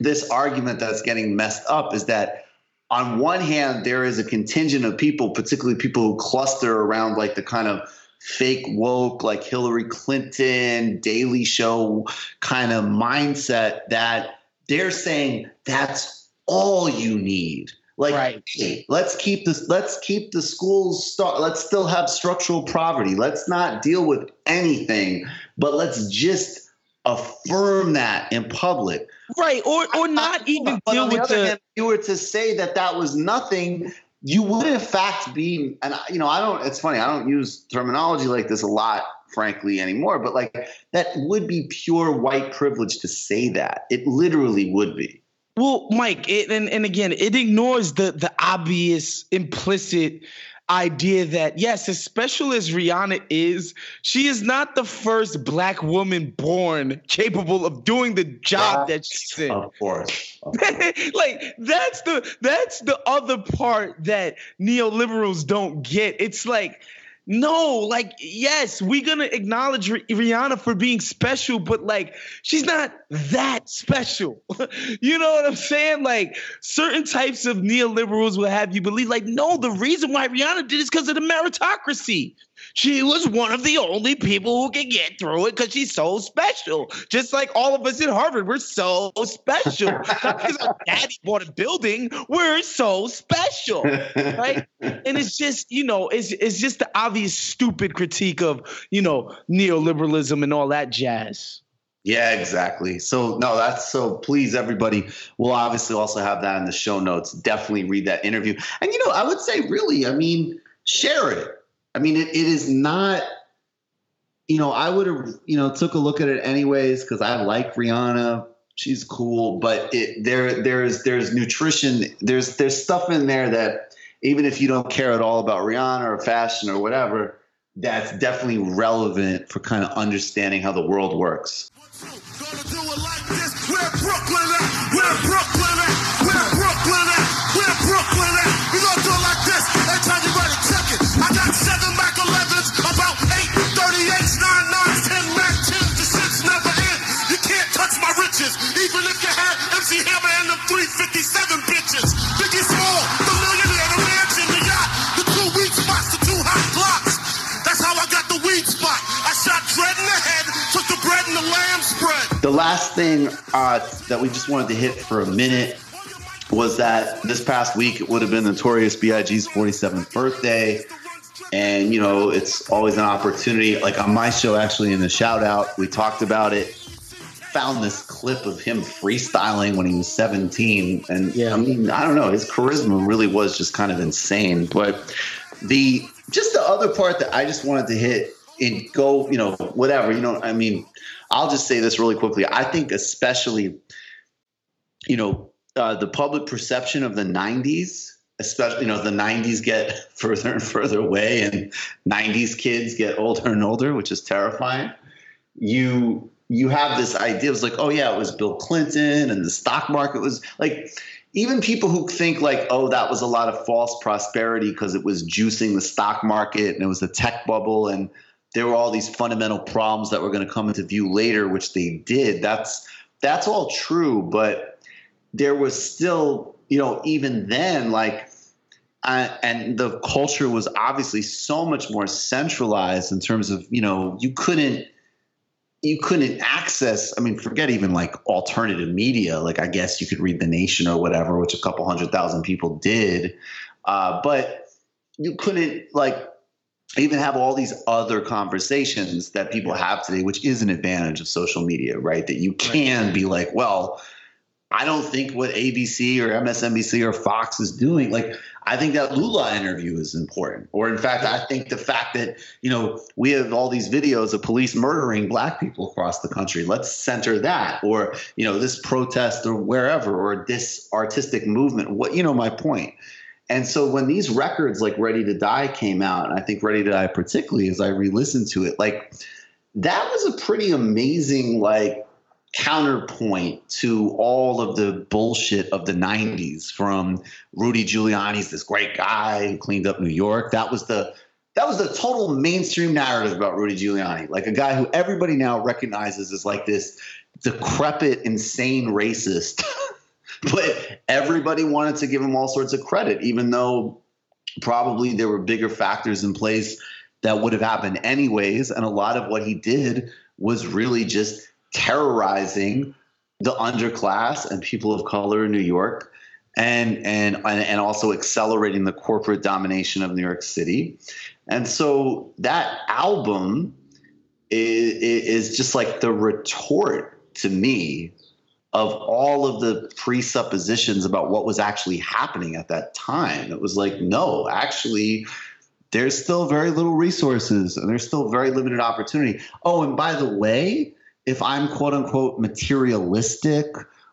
[SPEAKER 1] this argument that's getting messed up is that on one hand, there is a contingent of people, particularly people who cluster around like the kind of fake woke, like Hillary Clinton, Daily Show kind of mindset that they're saying that's all you need. Like, right. hey, let's keep this. Let's keep the schools. Start. Let's still have structural poverty. Let's not deal with anything, but let's just affirm that in public.
[SPEAKER 2] Right, or or not even but deal with the.
[SPEAKER 1] Hand, you were to say that that was nothing. You would in fact be, and you know, I don't. It's funny. I don't use terminology like this a lot, frankly, anymore. But like that would be pure white privilege to say that. It literally would be.
[SPEAKER 2] Well, Mike, it, and and again, it ignores the the obvious implicit idea that yes, as special as Rihanna is, she is not the first black woman born capable of doing the job that she's in.
[SPEAKER 1] Of course. Of
[SPEAKER 2] course. like that's the that's the other part that neoliberals don't get. It's like no, like, yes, we're gonna acknowledge Rihanna for being special, but like, she's not that special. you know what I'm saying? Like, certain types of neoliberals will have you believe, like, no, the reason why Rihanna did is because of the meritocracy. She was one of the only people who could get through it because she's so special. Just like all of us at Harvard, we're so special. Not because our daddy bought a building, we're so special, right? and it's just, you know, it's it's just the obvious stupid critique of, you know, neoliberalism and all that jazz.
[SPEAKER 1] Yeah, exactly. So no, that's so please everybody. We'll obviously also have that in the show notes. Definitely read that interview. And you know, I would say really, I mean, share it I mean, it, it is not. You know, I would have you know took a look at it anyways because I like Rihanna. She's cool, but it there there's there's nutrition. There's there's stuff in there that even if you don't care at all about Rihanna or fashion or whatever, that's definitely relevant for kind of understanding how the world works.
[SPEAKER 3] Gonna do riches, even if you had MC Hammer and the 357 bitches. Biggie Small, the millionaire, the mansion, the yacht, the two weak spots, the two hot blocks. That's how I got the spot. I shot Dread in the head, took the bread and the lamb spread.
[SPEAKER 1] The last thing uh, that we just wanted to hit for a minute was that this past week it would have been Notorious B.I.G.'s 47th birthday. And, you know, it's always an opportunity. Like on my show, actually, in the shout out, we talked about it. Found this clip of him freestyling when he was 17. And yeah. I mean, I don't know, his charisma really was just kind of insane. But the just the other part that I just wanted to hit and go, you know, whatever, you know, I mean, I'll just say this really quickly. I think, especially, you know, uh, the public perception of the 90s especially you know the 90s get further and further away and 90s kids get older and older which is terrifying you you have this idea it was like oh yeah it was bill clinton and the stock market was like even people who think like oh that was a lot of false prosperity because it was juicing the stock market and it was a tech bubble and there were all these fundamental problems that were going to come into view later which they did. That's that's all true but there was still you know, even then, like, uh, and the culture was obviously so much more centralized in terms of, you know, you couldn't, you couldn't access. I mean, forget even like alternative media. Like, I guess you could read The Nation or whatever, which a couple hundred thousand people did, uh, but you couldn't like even have all these other conversations that people have today, which is an advantage of social media, right? That you can be like, well I don't think what ABC or MSNBC or Fox is doing, like, I think that Lula interview is important. Or, in fact, I think the fact that, you know, we have all these videos of police murdering black people across the country. Let's center that. Or, you know, this protest or wherever, or this artistic movement. What, you know, my point. And so when these records like Ready to Die came out, and I think Ready to Die particularly as I re listened to it, like, that was a pretty amazing, like, counterpoint to all of the bullshit of the 90s from Rudy Giuliani's this great guy who cleaned up New York. That was the that was the total mainstream narrative about Rudy Giuliani. Like a guy who everybody now recognizes as like this decrepit, insane racist. but everybody wanted to give him all sorts of credit, even though probably there were bigger factors in place that would have happened anyways. And a lot of what he did was really just terrorizing the underclass and people of color in New York and and and also accelerating the corporate domination of New York City. And so that album is, is just like the retort to me of all of the presuppositions about what was actually happening at that time. It was like, no, actually, there's still very little resources and there's still very limited opportunity. Oh, and by the way, if I'm quote unquote materialistic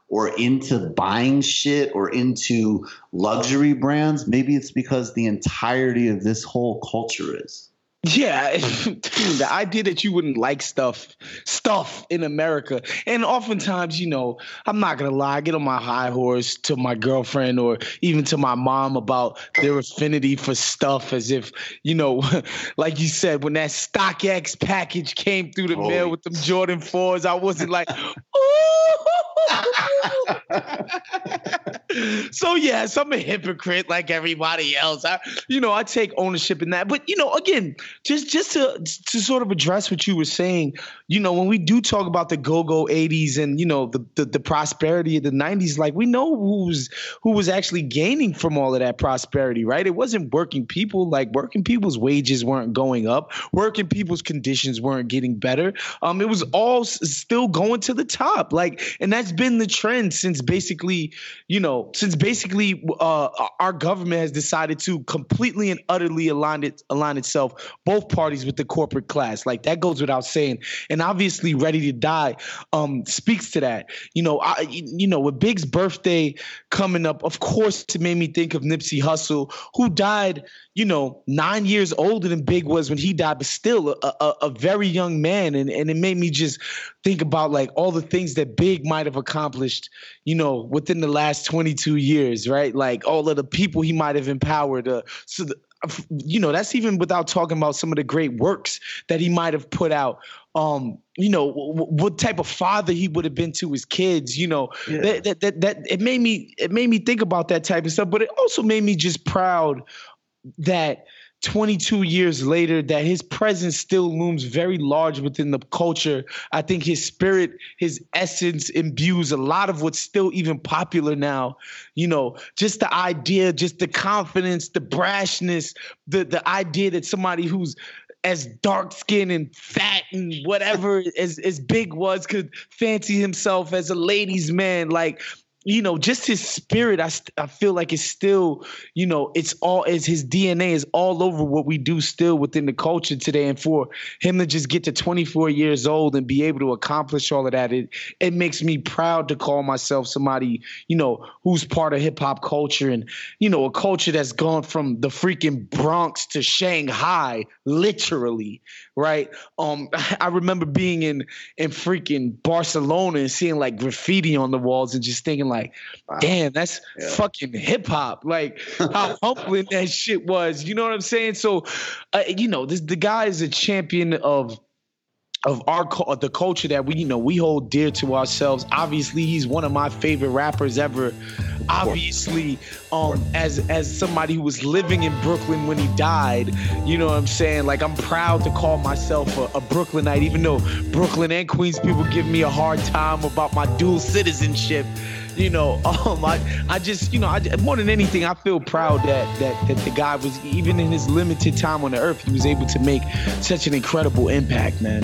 [SPEAKER 1] or into buying shit or into luxury brands, maybe it's because the entirety of this whole culture is.
[SPEAKER 2] Yeah, the idea that you wouldn't like stuff, stuff in America, and oftentimes, you know, I'm not gonna lie, I get on my high horse to my girlfriend or even to my mom about their affinity for stuff, as if, you know, like you said, when that StockX package came through the Holy mail with them Jordan fours, I wasn't like, so yes, I'm a hypocrite like everybody else. I, you know, I take ownership in that. But you know, again, just just to to sort of address what you were saying, you know, when we do talk about the go-go 80s and you know the, the the, prosperity of the 90s, like we know who was who was actually gaining from all of that prosperity, right? It wasn't working people. Like working people's wages weren't going up, working people's conditions weren't getting better. Um, it was all s- still going to the top. Like, and that's been the trend since basically, you know since basically uh, our government has decided to completely and utterly align it align itself, both parties with the corporate class, like that goes without saying. And obviously, Ready to Die um, speaks to that. You know, I you know with Big's birthday coming up, of course, it made me think of Nipsey Hussle, who died you know, nine years older than Big was when he died, but still a, a, a, very young man. And, and it made me just think about like all the things that Big might have accomplished, you know, within the last 22 years, right? Like all of the people he might have empowered. Uh, so, the, you know, that's even without talking about some of the great works that he might have put out. Um, you know, w- what type of father he would have been to his kids. You know, yeah. that, that that that it made me it made me think about that type of stuff. But it also made me just proud that 22 years later that his presence still looms very large within the culture. I think his spirit his essence imbues a lot of what's still even popular now. You know just the idea just the confidence the brashness the the idea that somebody who's as dark skinned and fat and whatever as as big was could fancy himself as a ladies man. Like you know, just his spirit, I, I feel like it's still, you know, it's all as his DNA is all over what we do still within the culture today. And for him to just get to 24 years old and be able to accomplish all of that, it it makes me proud to call myself somebody, you know, who's part of hip hop culture and, you know, a culture that's gone from the freaking Bronx to Shanghai, literally, right? Um, I remember being in in freaking Barcelona and seeing like graffiti on the walls and just thinking like, wow. damn, that's yeah. fucking hip hop. Like how humbling that shit was. You know what I'm saying? So, uh, you know, this the guy is a champion of of our the culture that we you know we hold dear to ourselves. Obviously, he's one of my favorite rappers ever. Obviously, um, as as somebody who was living in Brooklyn when he died, you know what I'm saying? Like I'm proud to call myself a, a Brooklynite, even though Brooklyn and Queens people give me a hard time about my dual citizenship you know, um, I, I just, you know, I, more than anything, I feel proud that, that that the guy was even in his limited time on the earth, he was able to make such an incredible impact, man.